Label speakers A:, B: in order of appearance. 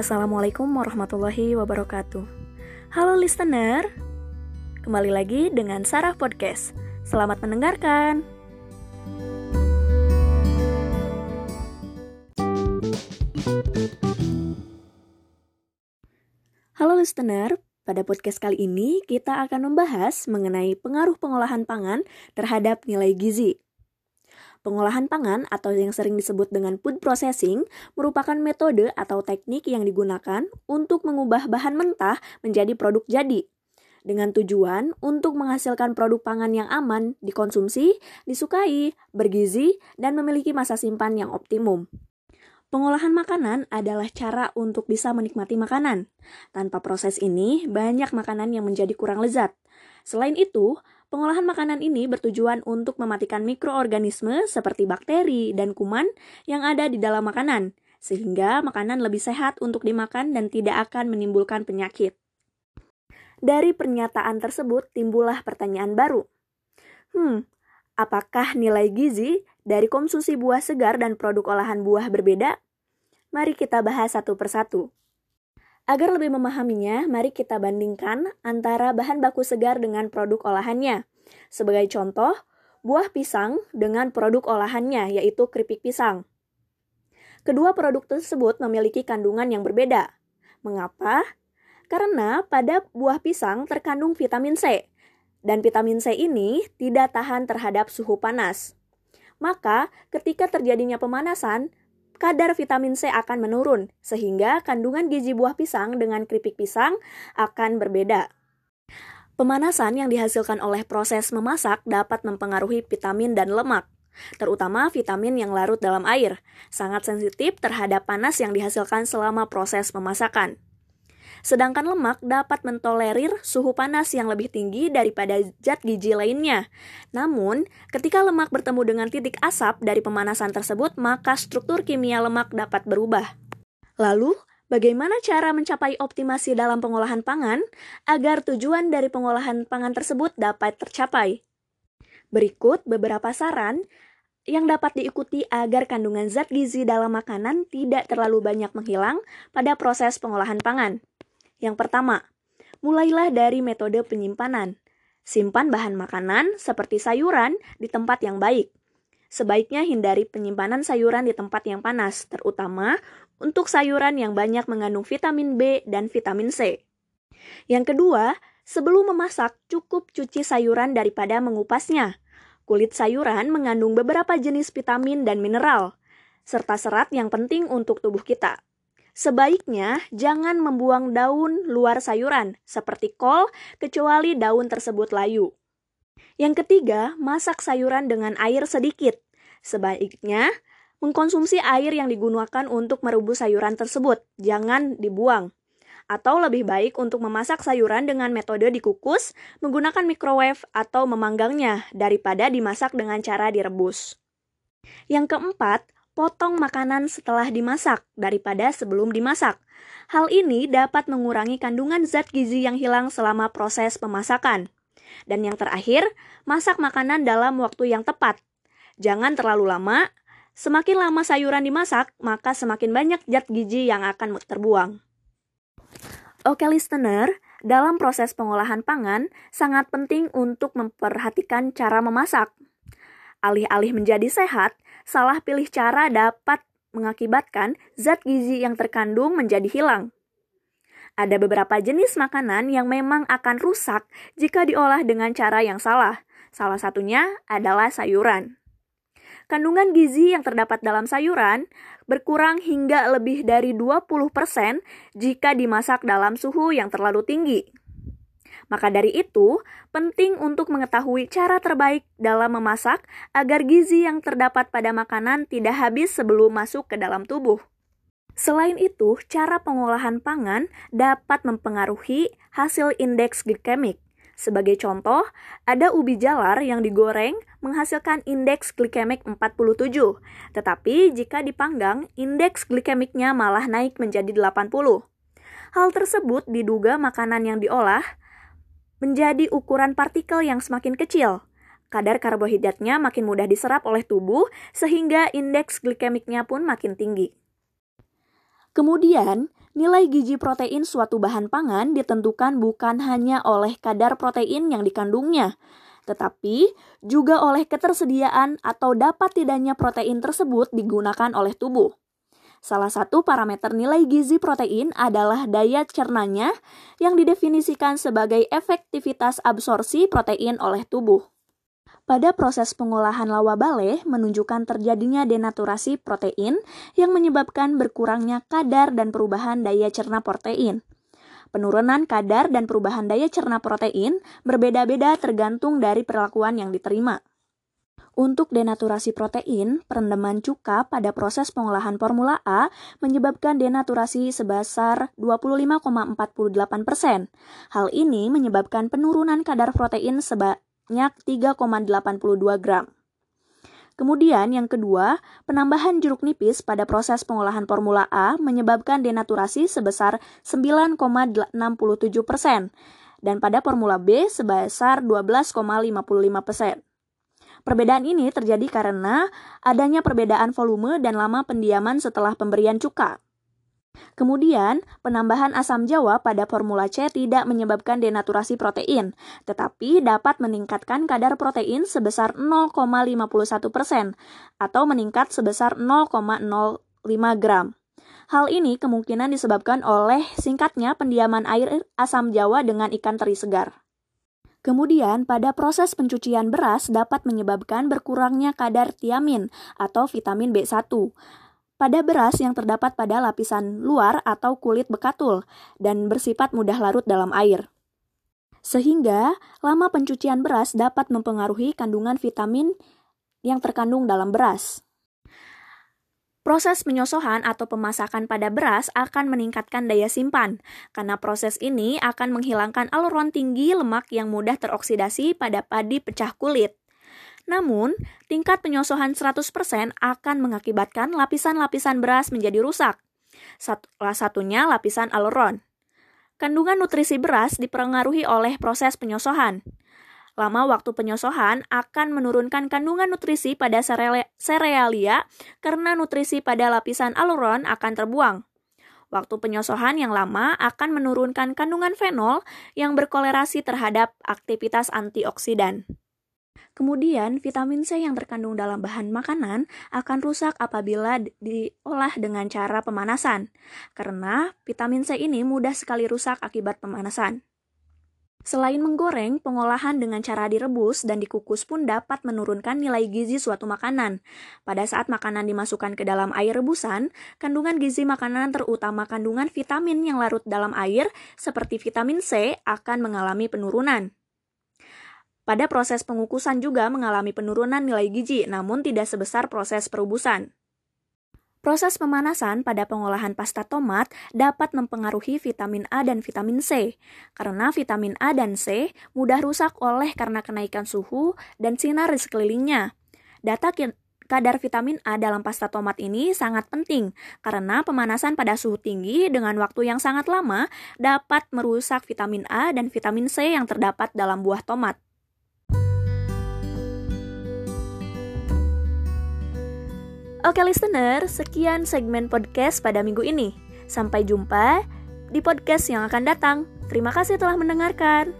A: Assalamualaikum warahmatullahi wabarakatuh. Halo listener, kembali lagi dengan Sarah Podcast. Selamat mendengarkan. Halo listener, pada podcast kali ini kita akan membahas mengenai pengaruh pengolahan pangan terhadap nilai gizi. Pengolahan pangan atau yang sering disebut dengan food processing merupakan metode atau teknik yang digunakan untuk mengubah bahan mentah menjadi produk jadi dengan tujuan untuk menghasilkan produk pangan yang aman dikonsumsi, disukai, bergizi, dan memiliki masa simpan yang optimum. Pengolahan makanan adalah cara untuk bisa menikmati makanan. Tanpa proses ini, banyak makanan yang menjadi kurang lezat. Selain itu, Pengolahan makanan ini bertujuan untuk mematikan mikroorganisme seperti bakteri dan kuman yang ada di dalam makanan, sehingga makanan lebih sehat untuk dimakan dan tidak akan menimbulkan penyakit. Dari pernyataan tersebut timbullah pertanyaan baru. Hmm, apakah nilai gizi dari konsumsi buah segar dan produk olahan buah berbeda? Mari kita bahas satu persatu. Agar lebih memahaminya, mari kita bandingkan antara bahan baku segar dengan produk olahannya. Sebagai contoh, buah pisang dengan produk olahannya, yaitu keripik pisang. Kedua produk tersebut memiliki kandungan yang berbeda. Mengapa? Karena pada buah pisang terkandung vitamin C, dan vitamin C ini tidak tahan terhadap suhu panas. Maka, ketika terjadinya pemanasan, kadar vitamin C akan menurun, sehingga kandungan gizi buah pisang dengan keripik pisang akan berbeda. Pemanasan yang dihasilkan oleh proses memasak dapat mempengaruhi vitamin dan lemak, terutama vitamin yang larut dalam air, sangat sensitif terhadap panas yang dihasilkan selama proses pemasakan. Sedangkan lemak dapat mentolerir suhu panas yang lebih tinggi daripada zat gizi lainnya. Namun, ketika lemak bertemu dengan titik asap dari pemanasan tersebut, maka struktur kimia lemak dapat berubah. Lalu, Bagaimana cara mencapai optimasi dalam pengolahan pangan agar tujuan dari pengolahan pangan tersebut dapat tercapai? Berikut beberapa saran yang dapat diikuti agar kandungan zat gizi dalam makanan tidak terlalu banyak menghilang pada proses pengolahan pangan. Yang pertama, mulailah dari metode penyimpanan. Simpan bahan makanan seperti sayuran di tempat yang baik. Sebaiknya hindari penyimpanan sayuran di tempat yang panas, terutama untuk sayuran yang banyak mengandung vitamin B dan vitamin C. Yang kedua, sebelum memasak, cukup cuci sayuran daripada mengupasnya. Kulit sayuran mengandung beberapa jenis vitamin dan mineral, serta serat yang penting untuk tubuh kita. Sebaiknya jangan membuang daun luar sayuran seperti kol kecuali daun tersebut layu. Yang ketiga, masak sayuran dengan air sedikit. Sebaiknya mengkonsumsi air yang digunakan untuk merebus sayuran tersebut, jangan dibuang. Atau lebih baik untuk memasak sayuran dengan metode dikukus, menggunakan microwave atau memanggangnya daripada dimasak dengan cara direbus. Yang keempat, potong makanan setelah dimasak daripada sebelum dimasak. Hal ini dapat mengurangi kandungan zat gizi yang hilang selama proses pemasakan. Dan yang terakhir, masak makanan dalam waktu yang tepat. Jangan terlalu lama, semakin lama sayuran dimasak, maka semakin banyak zat gizi yang akan terbuang. Oke listener, dalam proses pengolahan pangan, sangat penting untuk memperhatikan cara memasak. Alih-alih menjadi sehat, salah pilih cara dapat mengakibatkan zat gizi yang terkandung menjadi hilang. Ada beberapa jenis makanan yang memang akan rusak jika diolah dengan cara yang salah. Salah satunya adalah sayuran. Kandungan gizi yang terdapat dalam sayuran berkurang hingga lebih dari 20% jika dimasak dalam suhu yang terlalu tinggi. Maka dari itu, penting untuk mengetahui cara terbaik dalam memasak agar gizi yang terdapat pada makanan tidak habis sebelum masuk ke dalam tubuh. Selain itu, cara pengolahan pangan dapat mempengaruhi hasil indeks glikemik. Sebagai contoh, ada ubi jalar yang digoreng menghasilkan indeks glikemik 47, tetapi jika dipanggang, indeks glikemiknya malah naik menjadi 80. Hal tersebut diduga makanan yang diolah menjadi ukuran partikel yang semakin kecil. Kadar karbohidratnya makin mudah diserap oleh tubuh, sehingga indeks glikemiknya pun makin tinggi. Kemudian, nilai gizi protein suatu bahan pangan ditentukan bukan hanya oleh kadar protein yang dikandungnya, tetapi juga oleh ketersediaan atau dapat tidaknya protein tersebut digunakan oleh tubuh. Salah satu parameter nilai gizi protein adalah daya cernanya yang didefinisikan sebagai efektivitas absorpsi protein oleh tubuh. Pada proses pengolahan lawa bale menunjukkan terjadinya denaturasi protein yang menyebabkan berkurangnya kadar dan perubahan daya cerna protein. Penurunan kadar dan perubahan daya cerna protein berbeda-beda tergantung dari perlakuan yang diterima. Untuk denaturasi protein, perendaman cuka pada proses pengolahan Formula A menyebabkan denaturasi sebesar 25,48 persen. Hal ini menyebabkan penurunan kadar protein sebanyak 3,82 gram. Kemudian yang kedua, penambahan jeruk nipis pada proses pengolahan Formula A menyebabkan denaturasi sebesar 9,67 persen dan pada Formula B sebesar 12,55 persen. Perbedaan ini terjadi karena adanya perbedaan volume dan lama pendiaman setelah pemberian cuka. Kemudian, penambahan asam jawa pada formula C tidak menyebabkan denaturasi protein, tetapi dapat meningkatkan kadar protein sebesar 0,51 persen atau meningkat sebesar 0,05 gram. Hal ini kemungkinan disebabkan oleh singkatnya pendiaman air asam jawa dengan ikan teri segar. Kemudian, pada proses pencucian beras dapat menyebabkan berkurangnya kadar tiamin atau vitamin B1 pada beras yang terdapat pada lapisan luar atau kulit bekatul dan bersifat mudah larut dalam air. Sehingga, lama pencucian beras dapat mempengaruhi kandungan vitamin yang terkandung dalam beras. Proses penyosohan atau pemasakan pada beras akan meningkatkan daya simpan, karena proses ini akan menghilangkan aluron tinggi lemak yang mudah teroksidasi pada padi pecah kulit. Namun, tingkat penyosohan 100% akan mengakibatkan lapisan-lapisan beras menjadi rusak. Salah satunya lapisan aluron. Kandungan nutrisi beras dipengaruhi oleh proses penyosohan. Lama waktu penyosohan akan menurunkan kandungan nutrisi pada serealia karena nutrisi pada lapisan aluron akan terbuang. Waktu penyosohan yang lama akan menurunkan kandungan fenol yang berkolerasi terhadap aktivitas antioksidan. Kemudian, vitamin C yang terkandung dalam bahan makanan akan rusak apabila diolah dengan cara pemanasan, karena vitamin C ini mudah sekali rusak akibat pemanasan. Selain menggoreng, pengolahan dengan cara direbus dan dikukus pun dapat menurunkan nilai gizi suatu makanan. Pada saat makanan dimasukkan ke dalam air rebusan, kandungan gizi makanan terutama kandungan vitamin yang larut dalam air seperti vitamin C akan mengalami penurunan. Pada proses pengukusan juga mengalami penurunan nilai gizi, namun tidak sebesar proses perebusan. Proses pemanasan pada pengolahan pasta tomat dapat mempengaruhi vitamin A dan vitamin C, karena vitamin A dan C mudah rusak oleh karena kenaikan suhu dan sinar di sekelilingnya. Data kadar vitamin A dalam pasta tomat ini sangat penting, karena pemanasan pada suhu tinggi dengan waktu yang sangat lama dapat merusak vitamin A dan vitamin C yang terdapat dalam buah tomat. Oke listener, sekian segmen podcast pada minggu ini. Sampai jumpa di podcast yang akan datang. Terima kasih telah mendengarkan.